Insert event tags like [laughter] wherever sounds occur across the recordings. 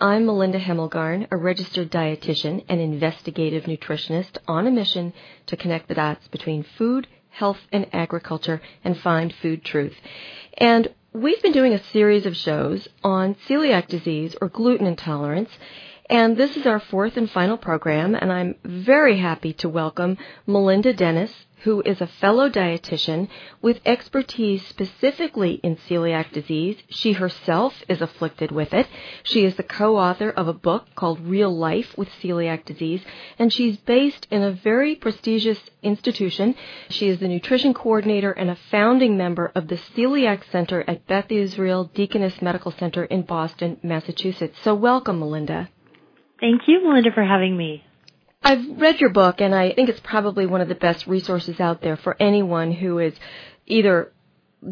I'm Melinda Hemmelgarn, a registered dietitian and investigative nutritionist on a mission to connect the dots between food, health, and agriculture and find food truth. And we've been doing a series of shows on celiac disease or gluten intolerance. And this is our fourth and final program, and I'm very happy to welcome Melinda Dennis, who is a fellow dietitian with expertise specifically in celiac disease. She herself is afflicted with it. She is the co-author of a book called Real Life with Celiac Disease, and she's based in a very prestigious institution. She is the nutrition coordinator and a founding member of the Celiac Center at Beth Israel Deaconess Medical Center in Boston, Massachusetts. So welcome, Melinda. Thank you, Melinda, for having me. I've read your book, and I think it's probably one of the best resources out there for anyone who is either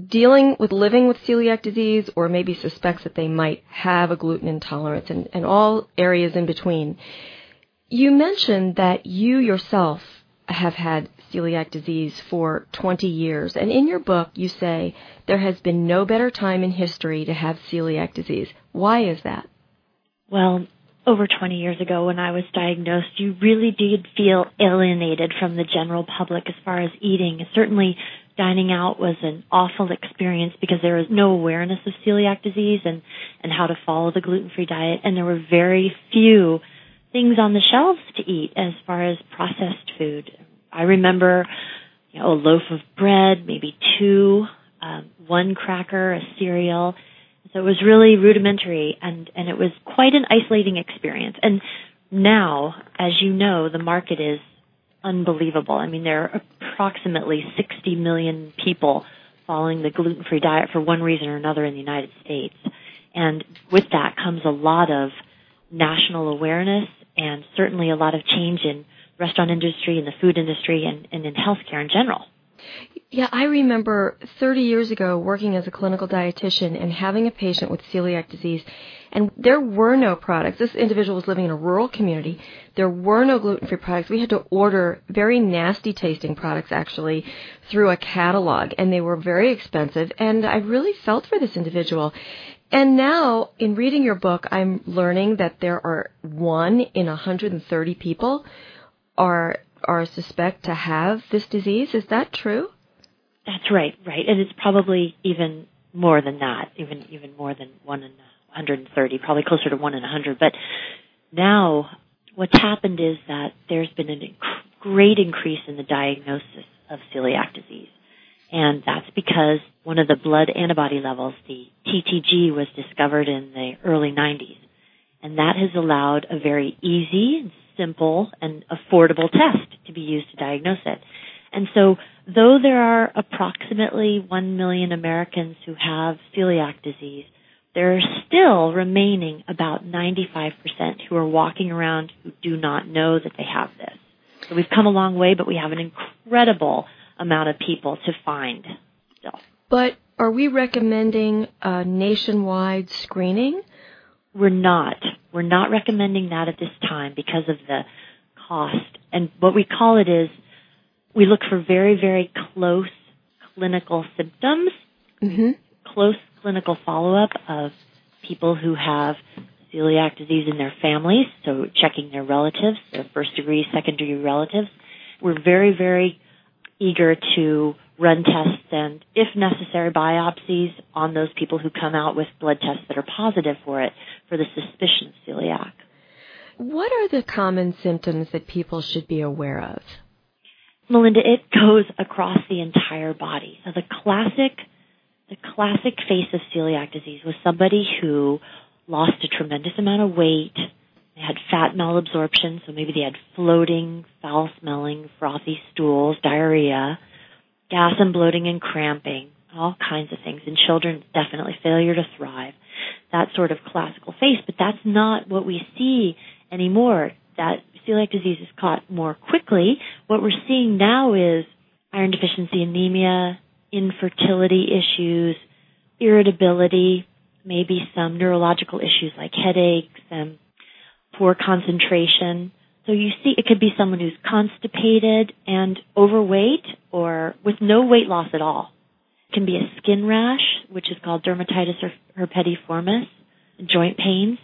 dealing with living with celiac disease or maybe suspects that they might have a gluten intolerance and, and all areas in between. You mentioned that you yourself have had celiac disease for 20 years, and in your book you say there has been no better time in history to have celiac disease. Why is that? Well, over 20 years ago when I was diagnosed, you really did feel alienated from the general public as far as eating. Certainly dining out was an awful experience because there was no awareness of celiac disease and, and how to follow the gluten-free diet and there were very few things on the shelves to eat as far as processed food. I remember you know, a loaf of bread, maybe two, um, one cracker, a cereal, so it was really rudimentary and, and it was quite an isolating experience. And now, as you know, the market is unbelievable. I mean, there are approximately 60 million people following the gluten-free diet for one reason or another in the United States. And with that comes a lot of national awareness and certainly a lot of change in restaurant industry and the food industry and, and in healthcare in general. Yeah, I remember 30 years ago working as a clinical dietitian and having a patient with celiac disease, and there were no products. This individual was living in a rural community. There were no gluten free products. We had to order very nasty tasting products actually through a catalog, and they were very expensive, and I really felt for this individual. And now, in reading your book, I'm learning that there are one in 130 people are are suspect to have this disease. Is that true? That's right, right. And it's probably even more than that, even even more than one in 130, probably closer to one in 100. But now, what's happened is that there's been a inc- great increase in the diagnosis of celiac disease. And that's because one of the blood antibody levels, the TTG, was discovered in the early 90s. And that has allowed a very easy, simple, and affordable test to be used to diagnose it. And so, though there are approximately 1 million Americans who have celiac disease, there are still remaining about 95% who are walking around who do not know that they have this. So we've come a long way, but we have an incredible amount of people to find still. But are we recommending nationwide screening? We're not. We're not recommending that at this time because of the cost. And what we call it is we look for very, very close clinical symptoms, mm-hmm. close clinical follow-up of people who have celiac disease in their families, so checking their relatives, their first degree, second degree relatives. We're very, very eager to run tests and, if necessary, biopsies on those people who come out with blood tests that are positive for it for the suspicion of celiac. What are the common symptoms that people should be aware of? Melinda, it goes across the entire body. So the classic, the classic face of celiac disease was somebody who lost a tremendous amount of weight. They had fat malabsorption, so maybe they had floating, foul-smelling, frothy stools, diarrhea, gas and bloating and cramping, all kinds of things. In children, definitely failure to thrive. That sort of classical face, but that's not what we see anymore. That celiac disease is caught more quickly, what we're seeing now is iron deficiency anemia, infertility issues, irritability, maybe some neurological issues like headaches and poor concentration. So you see, it could be someone who's constipated and overweight or with no weight loss at all. It can be a skin rash, which is called dermatitis herpetiformis, joint pains.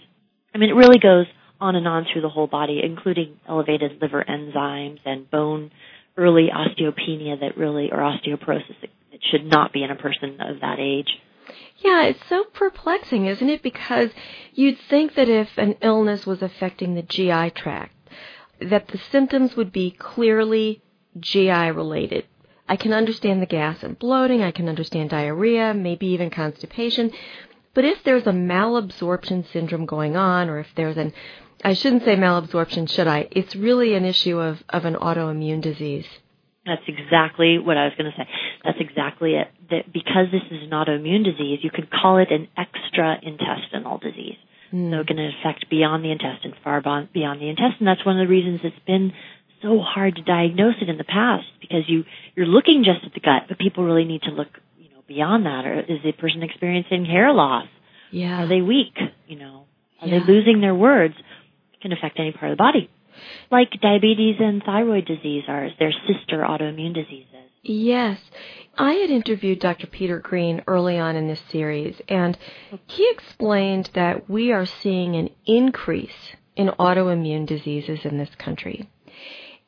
I mean, it really goes on and on through the whole body, including elevated liver enzymes and bone early osteopenia that really, or osteoporosis that should not be in a person of that age. Yeah, it's so perplexing, isn't it? Because you'd think that if an illness was affecting the GI tract, that the symptoms would be clearly GI related. I can understand the gas and bloating, I can understand diarrhea, maybe even constipation. But if there's a malabsorption syndrome going on, or if there's an, I shouldn't say malabsorption, should I? It's really an issue of, of an autoimmune disease. That's exactly what I was going to say. That's exactly it. That because this is an autoimmune disease, you could call it an extra-intestinal disease. Mm. So it can affect beyond the intestine, far beyond the intestine. That's one of the reasons it's been so hard to diagnose it in the past because you you're looking just at the gut, but people really need to look, you know, beyond that. Or is the person experiencing hair loss? Yeah. Are they weak? You know, are yeah. they losing their words? It can affect any part of the body like diabetes and thyroid disease are is their sister autoimmune diseases. Yes. I had interviewed Dr. Peter Green early on in this series, and he explained that we are seeing an increase in autoimmune diseases in this country.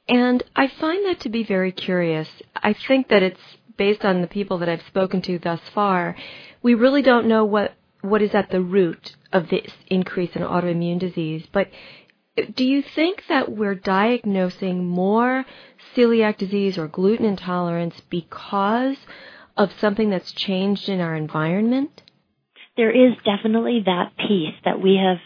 And I find that to be very curious. I think that it's based on the people that I've spoken to thus far. We really don't know what, what is at the root of this increase in autoimmune disease, but do you think that we're diagnosing more celiac disease or gluten intolerance because of something that's changed in our environment? There is definitely that piece that we have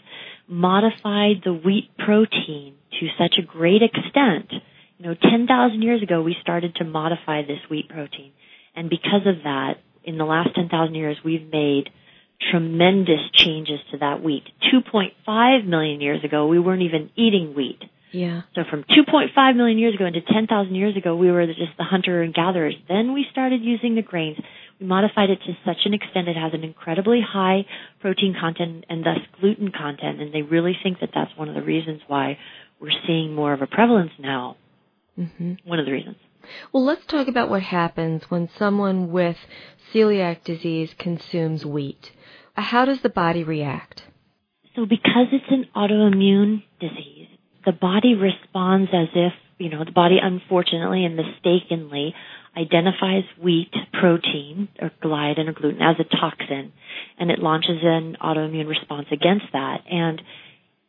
modified the wheat protein to such a great extent. You know, 10,000 years ago we started to modify this wheat protein. And because of that, in the last 10,000 years we've made tremendous changes to that wheat. 2.5 million years ago, we weren't even eating wheat. Yeah. So from 2.5 million years ago into 10,000 years ago, we were just the hunter and gatherers. Then we started using the grains. We modified it to such an extent it has an incredibly high protein content and thus gluten content. And they really think that that's one of the reasons why we're seeing more of a prevalence now. Mm-hmm. One of the reasons. Well, let's talk about what happens when someone with celiac disease consumes wheat. How does the body react? So because it's an autoimmune disease, the body responds as if, you know, the body unfortunately and mistakenly identifies wheat protein or gliadin or gluten as a toxin and it launches an autoimmune response against that. And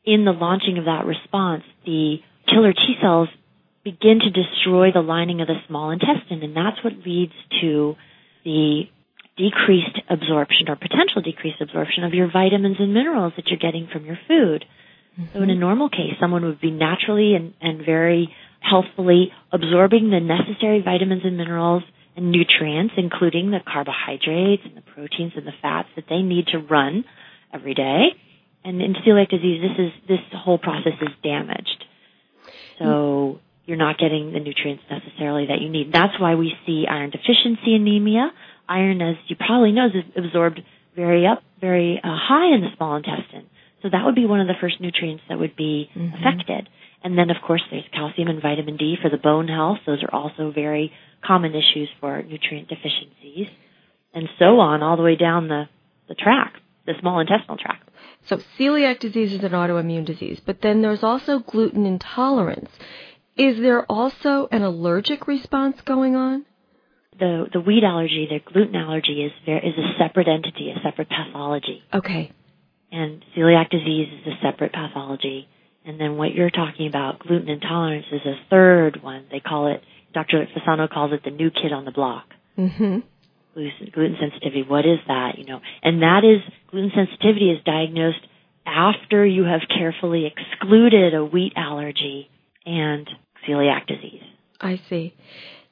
in the launching of that response, the killer T cells begin to destroy the lining of the small intestine and that's what leads to the decreased absorption or potential decreased absorption of your vitamins and minerals that you're getting from your food. Mm-hmm. So in a normal case, someone would be naturally and, and very healthfully absorbing the necessary vitamins and minerals and nutrients, including the carbohydrates and the proteins and the fats that they need to run every day. And in celiac disease, this is this whole process is damaged. So mm-hmm. you're not getting the nutrients necessarily that you need. That's why we see iron deficiency anemia iron, as you probably know, is absorbed very up, very uh, high in the small intestine. So that would be one of the first nutrients that would be mm-hmm. affected. And then, of course, there's calcium and vitamin D for the bone health. Those are also very common issues for nutrient deficiencies, and so on, all the way down the, the track, the small intestinal tract. So celiac disease is an autoimmune disease, but then there's also gluten intolerance. Is there also an allergic response going on? The the wheat allergy, the gluten allergy is there is a separate entity, a separate pathology. Okay. And celiac disease is a separate pathology. And then what you're talking about, gluten intolerance, is a third one. They call it, Dr. Fasano calls it the new kid on the block. Mm-hmm. Gluten, gluten sensitivity. What is that? You know, and that is gluten sensitivity is diagnosed after you have carefully excluded a wheat allergy and celiac disease. I see.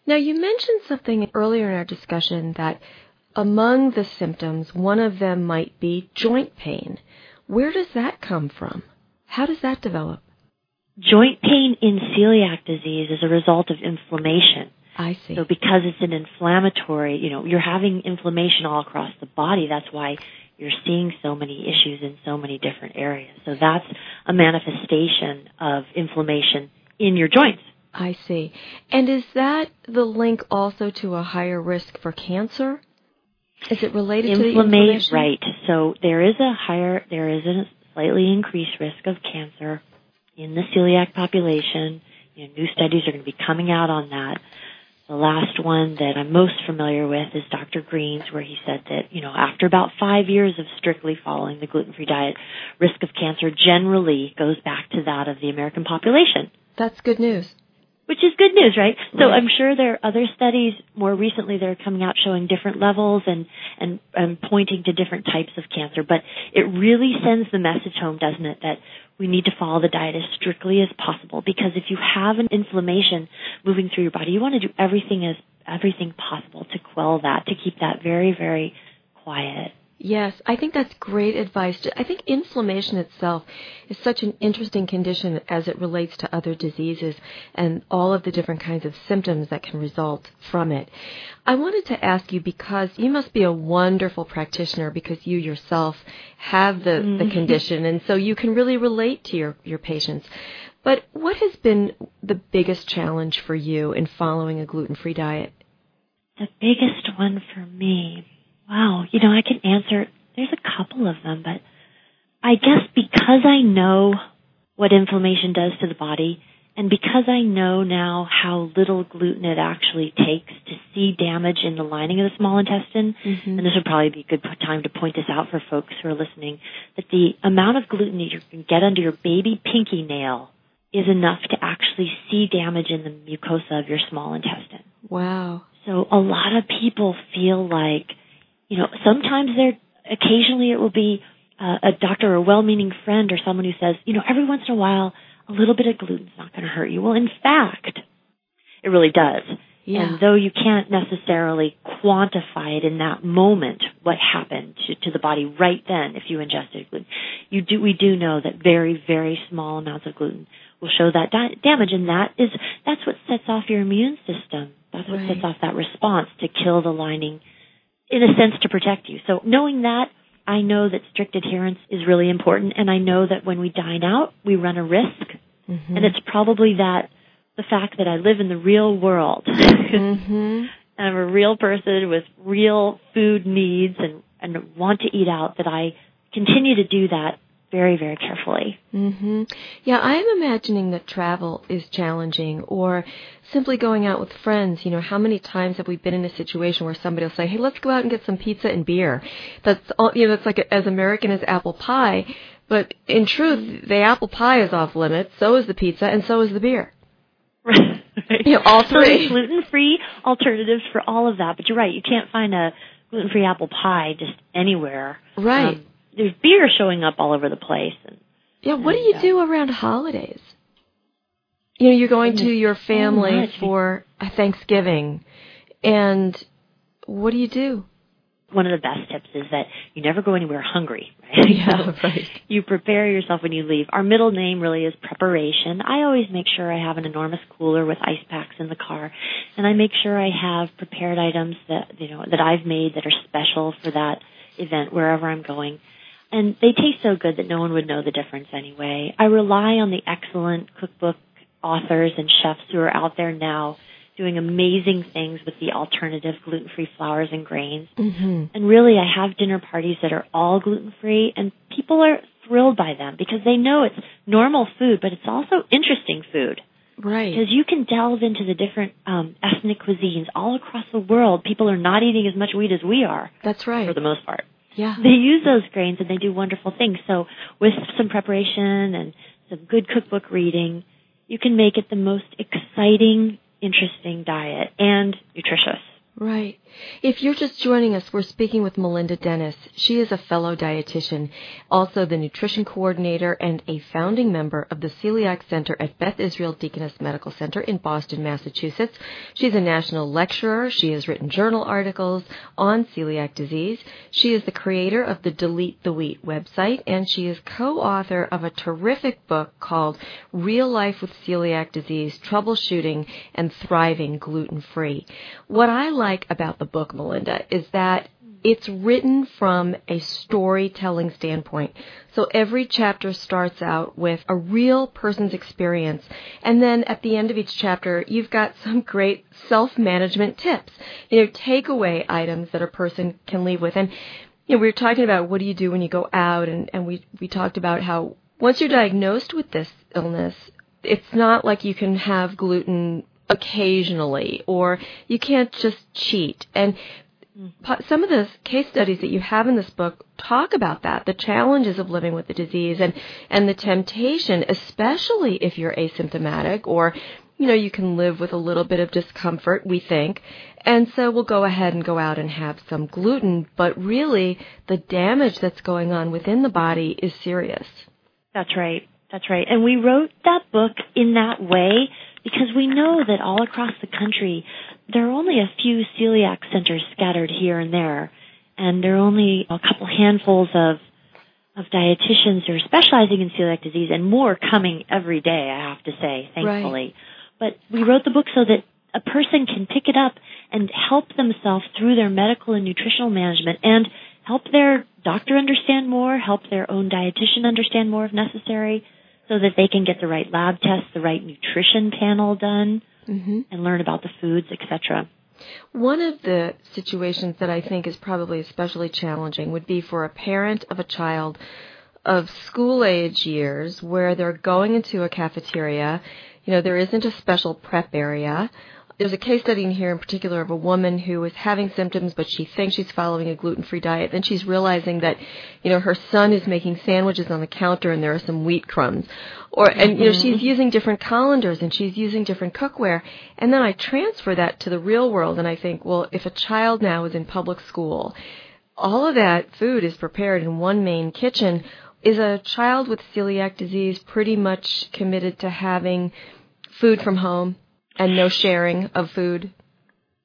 Now, you mentioned something earlier in our discussion that among the symptoms, one of them might be joint pain. Where does that come from? How does that develop? joint pain in celiac disease is a result of inflammation. I see. So because it's an inflammatory, you know, you're having inflammation all across the body. That's why you're seeing so many issues in so many different areas. So that's a manifestation of inflammation in your joints. I see. And is that the link also to a higher risk for cancer? Is it related to the inflammation? Right. So there is a higher, there is a slightly increased risk of cancer in the celiac population. You know, new studies are going to be coming out on that. The last one that I'm most familiar with is Dr. Green's, where he said that, you know, after about five years of strictly following the gluten-free diet, risk of cancer generally goes back to that of the American population. That's good news which is good news, right? So mm-hmm. I'm sure there are other studies more recently that are coming out showing different levels and, and, and pointing to different types of cancer. But it really sends the message home, doesn't it, that we need to follow the diet as strictly as possible because if you have an inflammation moving through your body, you want to do everything as everything possible to quell that, to keep that very, very quiet. Yes, I think that's great advice. I think inflammation itself is such an interesting condition as it relates to other diseases and all of the different kinds of symptoms that can result from it. I wanted to ask you because you must be a wonderful practitioner because you yourself have the, mm-hmm. the condition and so you can really relate to your, your patients. But what has been the biggest challenge for you in following a gluten-free diet? The biggest one for me Wow, you know, I can answer, there's a couple of them, but I guess because I know what inflammation does to the body, and because I know now how little gluten it actually takes to see damage in the lining of the small intestine, mm-hmm. and this would probably be a good time to point this out for folks who are listening, that the amount of gluten that you can get under your baby pinky nail is enough to actually see damage in the mucosa of your small intestine. Wow. So a lot of people feel like you know, sometimes there, occasionally it will be uh, a doctor or a well-meaning friend or someone who says, you know, every once in a while, a little bit of gluten's not going to hurt you. Well, in fact, it really does. Yeah. And though you can't necessarily quantify it in that moment, what happened to, to the body right then if you ingested gluten, you do, we do know that very, very small amounts of gluten will show that da- damage, and that is that's what sets off your immune system. That's what right. sets off that response to kill the lining in a sense to protect you. So knowing that, I know that strict adherence is really important and I know that when we dine out, we run a risk. Mm-hmm. And it's probably that the fact that I live in the real world. mm-hmm. [laughs] I'm a real person with real food needs and, and want to eat out that I continue to do that very, very carefully. hmm Yeah, I'm imagining that travel is challenging, or simply going out with friends. You know, how many times have we been in a situation where somebody will say, "Hey, let's go out and get some pizza and beer." That's all. You know, that's like as American as apple pie. But in truth, the apple pie is off limits. So is the pizza, and so is the beer. Right. You know, all three. So gluten-free alternatives for all of that. But you're right. You can't find a gluten-free apple pie just anywhere. Right. Um, there's beer showing up all over the place. And, yeah, what and, do you uh, do around holidays? You know, you're going to your family so for a Thanksgiving, and what do you do? One of the best tips is that you never go anywhere hungry. [laughs] Right? Yeah, right. You prepare yourself when you leave. Our middle name really is preparation. I always make sure I have an enormous cooler with ice packs in the car, and I make sure I have prepared items that you know that I've made that are special for that event wherever I'm going and they taste so good that no one would know the difference anyway. I rely on the excellent cookbook authors and chefs who are out there now doing amazing things with the alternative gluten-free flours and grains. Mm-hmm. And really, I have dinner parties that are all gluten-free, and people are thrilled by them because they know it's normal food, but it's also interesting food. Right. Because you can delve into the different um, ethnic cuisines all across the world. People are not eating as much wheat as we are. That's right. For the most part. Yeah. They use those grains and they do wonderful things. So with some preparation and some good cookbook reading, you can make it the most exciting, interesting diet and nutritious. Right. If you're just joining us, we're speaking with Melinda Dennis. She is a fellow dietitian, also the nutrition coordinator and a founding member of the Celiac Center at Beth Israel Deaconess Medical Center in Boston, Massachusetts. She's a national lecturer. She has written journal articles on celiac disease. She is the creator of the Delete the Wheat website, and she is co-author of a terrific book called Real Life with Celiac Disease, Troubleshooting and Thriving Gluten Free. What I like like about the book, Melinda, is that it's written from a storytelling standpoint. So every chapter starts out with a real person's experience. And then at the end of each chapter, you've got some great self-management tips. You know, takeaway items that a person can leave with. And, you know, we were talking about what do you do when you go out and, and we, we talked about how once you're diagnosed with this illness, it's not like you can have gluten occasionally or you can't just cheat. And some of the case studies that you have in this book talk about that the challenges of living with the disease and and the temptation especially if you're asymptomatic or you know you can live with a little bit of discomfort we think. And so we'll go ahead and go out and have some gluten but really the damage that's going on within the body is serious. That's right. That's right. And we wrote that book in that way because we know that all across the country there are only a few celiac centers scattered here and there, and there are only a couple handfuls of of dietitians who are specializing in celiac disease, and more coming every day. I have to say, thankfully. Right. But we wrote the book so that a person can pick it up and help themselves through their medical and nutritional management and help their doctor understand more, help their own dietitian understand more if necessary, so that they can get the right lab tests, the right nutrition panel done, mm-hmm. and learn about the foods, etc. One of the situations that I think is probably especially challenging would be for a parent of a child of school age years where they're going into a cafeteria. You know, there isn't a special prep area there's a case study in here in particular of a woman who is having symptoms, but she thinks she's following a gluten-free diet. Then she's realizing that, you know, her son is making sandwiches on the counter and there are some wheat crumbs. Or, and, you know, she's mm-hmm. using different colanders and she's using different cookware. And then I transfer that to the real world and I think, well, if a child now is in public school, all of that food is prepared in one main kitchen. Is a child with celiac disease pretty much committed to having food from home? And no sharing of food?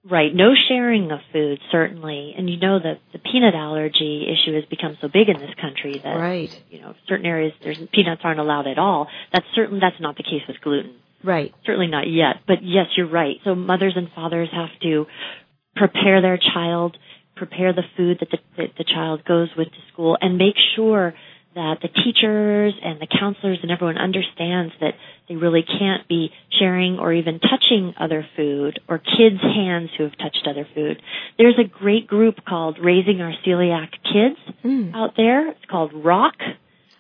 Right, no sharing of food, certainly. And you know that the peanut allergy issue has become so big in this country that, right. you know, certain areas there's peanuts aren't allowed at all. That's certain, that's not the case with gluten. Right. Certainly not yet. But yes, you're right. So mothers and fathers have to prepare their child, prepare the food that the, that the child goes with to school, and make sure that the teachers and the counselors and everyone understands that they really can't be sharing or even touching other food or kids' hands who have touched other food. There's a great group called Raising Our Celiac Kids mm. out there. It's called ROCK.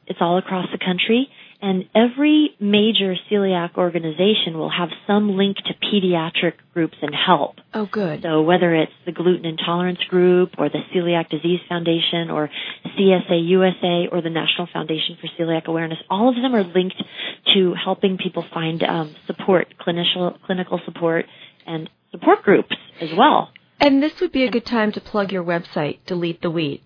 It's all across the country. And every major celiac organization will have some link to pediatric groups and help. Oh, good. So whether it's the Gluten Intolerance Group or the Celiac Disease Foundation or CSA USA or the National Foundation for Celiac Awareness, all of them are linked to helping people find um, support, clinical, clinical support, and support groups as well. And this would be a good time to plug your website, Delete the Wheat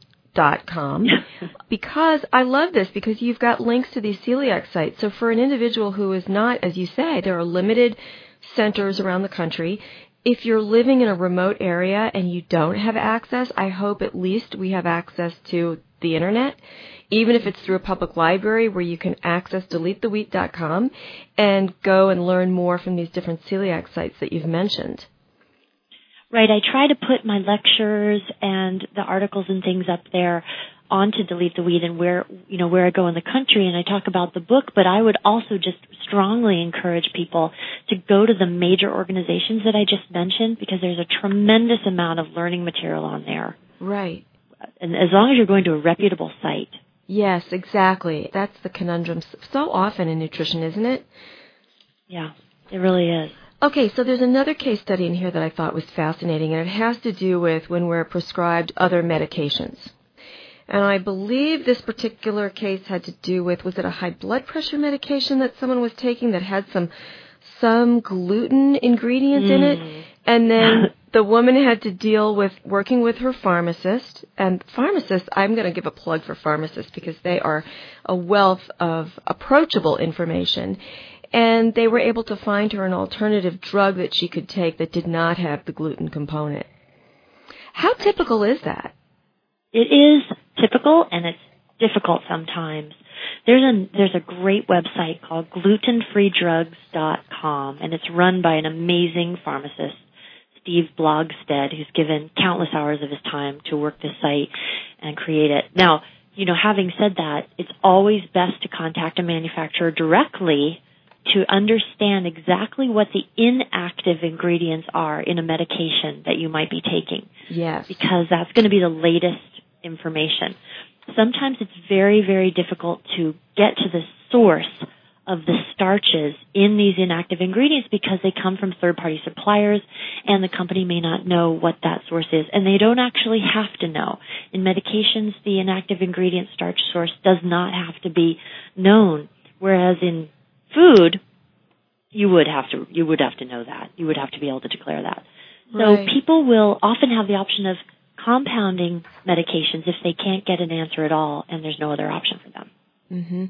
com [laughs] because I love this because you've got links to these celiac sites. So for an individual who is not, as you say, there are limited centers around the country. If you're living in a remote area and you don't have access, I hope at least we have access to the internet, even if it's through a public library where you can access deletetheWheat.com and go and learn more from these different celiac sites that you've mentioned. Right. I try to put my lectures and the articles and things up there on to delete the Wheat and where you know where I go in the country and I talk about the book but I would also just strongly encourage people to go to the major organizations that I just mentioned because there's a tremendous amount of learning material on there. Right. And as long as you're going to a reputable site. Yes, exactly. That's the conundrum so often in nutrition, isn't it? Yeah, it really is. Okay, so there's another case study in here that I thought was fascinating, and it has to do with when we're prescribed other medications. And I believe this particular case had to do with was it a high blood pressure medication that someone was taking that had some some gluten ingredients mm. in it, mm. and then [laughs] the woman had to deal with working with her pharmacist. And pharmacists, I'm going to give a plug for pharmacists because they are a wealth of approachable information. And they were able to find her an alternative drug that she could take that did not have the gluten component. How typical is that? It is typical and it's difficult sometimes. There's a there's a great website called glutenfreedrugs.com and it's run by an amazing pharmacist, Steve Plogsted, who's given countless hours of his time to work this site and create it. Now, you know, having said that, it's always best to contact a manufacturer directly to understand exactly what the inactive ingredients are in a medication that you might be taking. Yes. Because that's going to be the latest information. Sometimes it's very, very difficult to get to the source of the starches in these inactive ingredients because they come from third party suppliers and the company may not know what that source is and they don't actually have to know. In medications, the inactive ingredient starch source does not have to be known, whereas in food, you would have to you would have to know that. You would have to be able to declare that. So Right. people will often have the option of compounding medications if they can't get an answer at all and there's no other option for them. hmm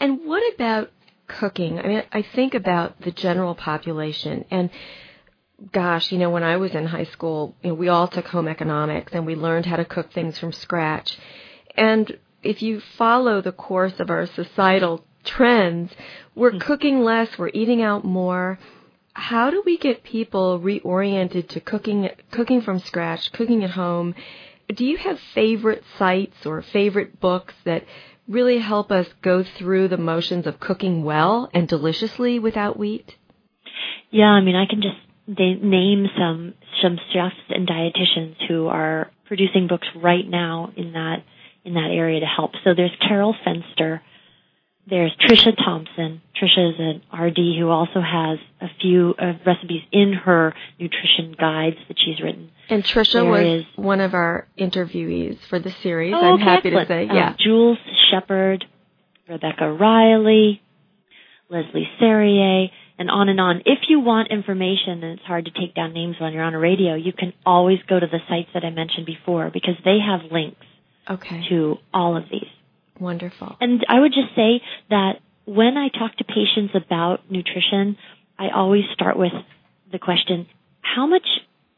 And what about cooking? I mean, I think about the general population and gosh, you know, when I was in high school, you know, we all took home economics and we learned how to cook things from scratch. And if you follow the course of our societal trends, we're hmm. cooking less, we're eating out more. How do we get people reoriented to cooking cooking from scratch, cooking at home? Do you have favorite sites or favorite books that really help us go through the motions of cooking well and deliciously without wheat? Yeah, I mean, I can just na- name some some chefs and dietitians who are producing books right now in that in that area to help. So there's Carol Fenster, there's Tricia Thompson. Tricia is an RD who also has a few uh, recipes in her nutrition guides that she's written. And Tricia There was is- one of our interviewees for the series. Oh, I'm okay, happy excellent. to say, Um, yeah. Jules Shepard, Rebecca Reilly, Leslie Serrier, and on and on. If you want information and it's hard to take down names when you're on a radio, you can always go to the sites that I mentioned before because they have links Okay, to all of these. Wonderful. And I would just say that when I talk to patients about nutrition, I always start with the question, how much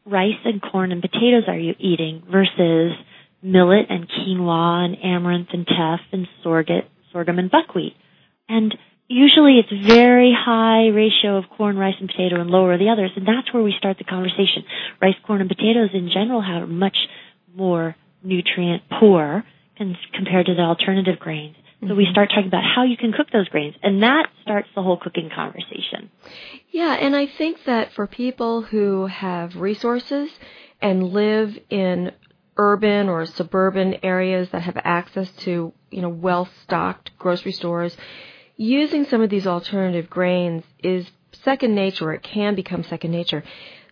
rice and corn and potatoes are you eating versus millet and quinoa and amaranth and teff and sorghum, and buckwheat? And usually it's very high ratio of corn, rice, and potato and lower the others. And that's where we start the conversation. Rice, corn, and potatoes in general have much more nutrient poor con- compared to the alternative grains. So we mm-hmm. start talking about how you can cook those grains, and that starts the whole cooking conversation. Yeah, and I think that for people who have resources and live in urban or suburban areas that have access to, you know, well-stocked grocery stores, using some of these alternative grains is second nature, it can become second nature.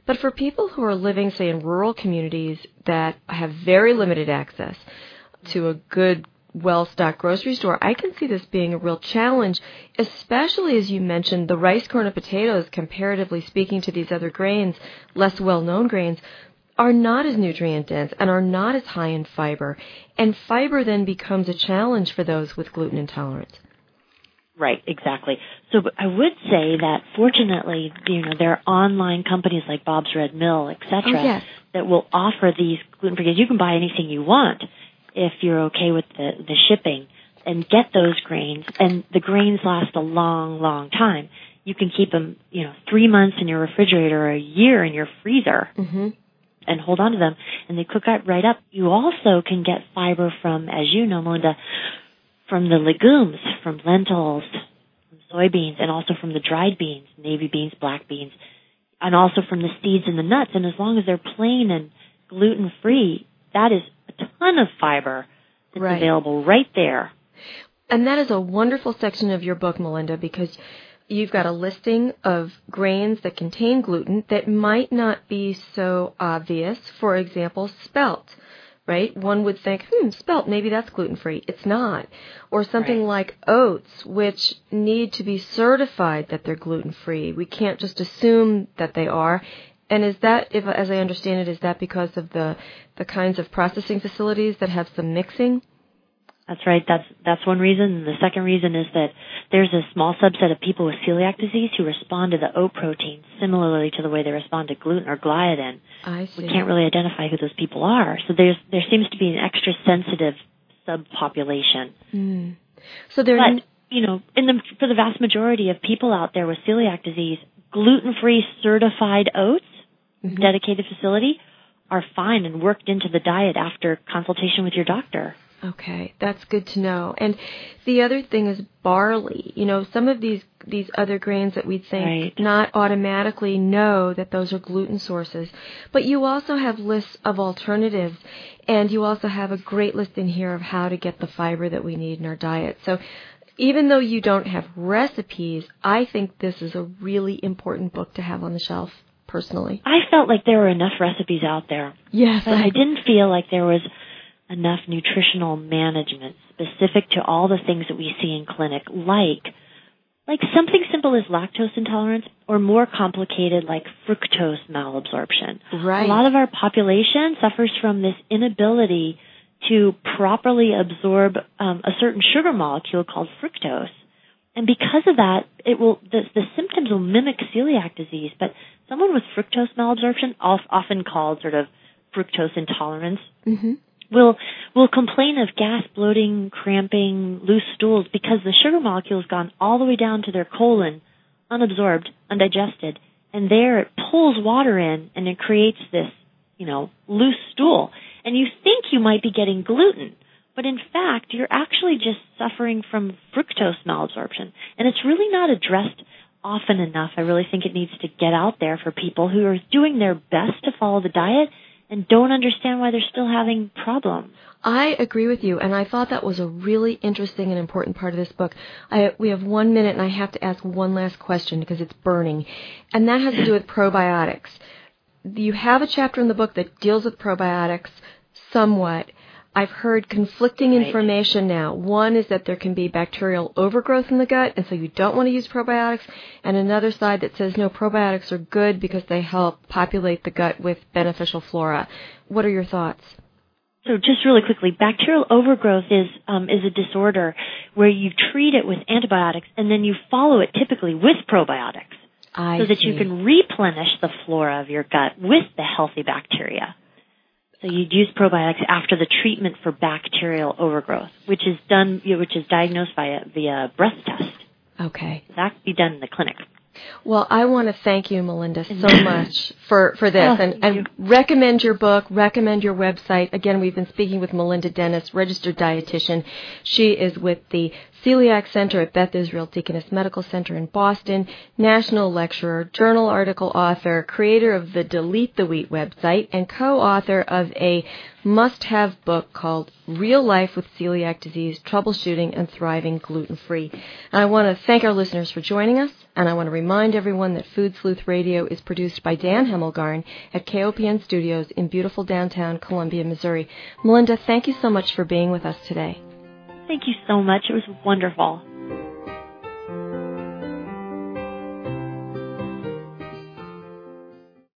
But for people who are living, say, in rural communities that have very limited access to a good, well stocked grocery store, I can see this being a real challenge, especially as you mentioned the rice, corn, and potatoes, comparatively speaking to these other grains, less well known grains, are not as nutrient dense and are not as high in fiber. And fiber then becomes a challenge for those with gluten intolerance. Right, exactly. So I would say that fortunately, you know, there are online companies like Bob's Red Mill, etc., Oh, yes. that will offer these gluten-free. You can buy anything you want if you're okay with the the shipping and get those grains. And the grains last a long, long time. You can keep them, you know, three months in your refrigerator or a year in your freezer hmm and hold on to them and they cook out right up. You also can get fiber from, as you know, Melinda, from the legumes, from lentils, from soybeans, and also from the dried beans, navy beans, black beans, and also from the seeds and the nuts. And as long as they're plain and gluten free, that is a ton of fiber that's Right. available right there. And that is a wonderful section of your book, Melinda, because you've got a listing of grains that contain gluten that might not be so obvious. For example, spelt, right? One would think, hmm, spelt, maybe that's gluten free. It's not. Or something Right. like oats, which need to be certified that they're gluten free. We can't just assume that they are. And is that, if as I understand it, is that because of the the kinds of processing facilities that have some mixing? That's right. That's that's one reason. And the second reason is that there's a small subset of people with celiac disease who respond to the oat protein similarly to the way they respond to gluten or gliadin. I see. We can't really identify who those people are. So there's there seems to be an extra sensitive subpopulation. Mm. So there. But you know, in the for the vast majority of people out there with celiac disease, gluten-free certified oats, mm-hmm. dedicated facility, are fine and worked into the diet after consultation with your doctor. Okay, that's good to know. And the other thing is barley. You know, some of these these other grains that we think right. not automatically know that those are gluten sources. But you also have lists of alternatives and you also have a great list in here of how to get the fiber that we need in our diet. So even though you don't have recipes, I think this is a really important book to have on the shelf personally. I felt like there were enough recipes out there. Yes. But I didn't feel like there was enough nutritional management specific to all the things that we see in clinic, like like something simple as lactose intolerance or more complicated like fructose malabsorption. Right. A lot of our population suffers from this inability to properly absorb um, a certain sugar molecule called fructose. And because of that, it will the, the symptoms will mimic celiac disease. But someone with fructose malabsorption, often called sort of fructose intolerance, mm-hmm will will complain of gas, bloating, cramping, loose stools because the sugar molecule's gone all the way down to their colon, unabsorbed, undigested, and there it pulls water in and it creates this, you know, loose stool. And you think you might be getting gluten, but in fact you're actually just suffering from fructose malabsorption. And it's really not addressed often enough. I really think it needs to get out there for people who are doing their best to follow the diet and don't understand why they're still having problems. I agree with you, and I thought that was a really interesting and important part of this book. I, we have one minute, and I have to ask one last question because it's burning, and that has to do with probiotics. You have a chapter in the book that deals with probiotics somewhat, I've heard conflicting right. information now. One is that there can be bacterial overgrowth in the gut, and so you don't want to use probiotics. And another side that says no, probiotics are good because they help populate the gut with beneficial flora. What are your thoughts? So just really quickly, bacterial overgrowth is um, is a disorder where you treat it with antibiotics and then you follow it typically with probiotics, I so that you can replenish the flora of your gut with the healthy bacteria. So you'd use probiotics after the treatment for bacterial overgrowth, which is done, which is diagnosed via via breath test. Okay. That can be done in the clinic. Well, I want to thank you, Melinda, so mm-hmm. much for, for this oh, and, and recommend your book, recommend your website. Again, we've been speaking with Melinda Dennis, registered dietitian. She is with the Celiac Center at Beth Israel Deaconess Medical Center in Boston, national lecturer, journal article author, creator of the Delete the Wheat website, and co-author of a must-have book called Real Life with Celiac Disease, Troubleshooting and Thriving Gluten-Free. I want to thank our listeners for joining us, and I want to remind everyone that Food Sleuth Radio is produced by Dan Hemmelgarn at KOPN Studios in beautiful downtown Columbia, Missouri. Melinda, thank you so much for being with us today. Thank you so much. It was wonderful.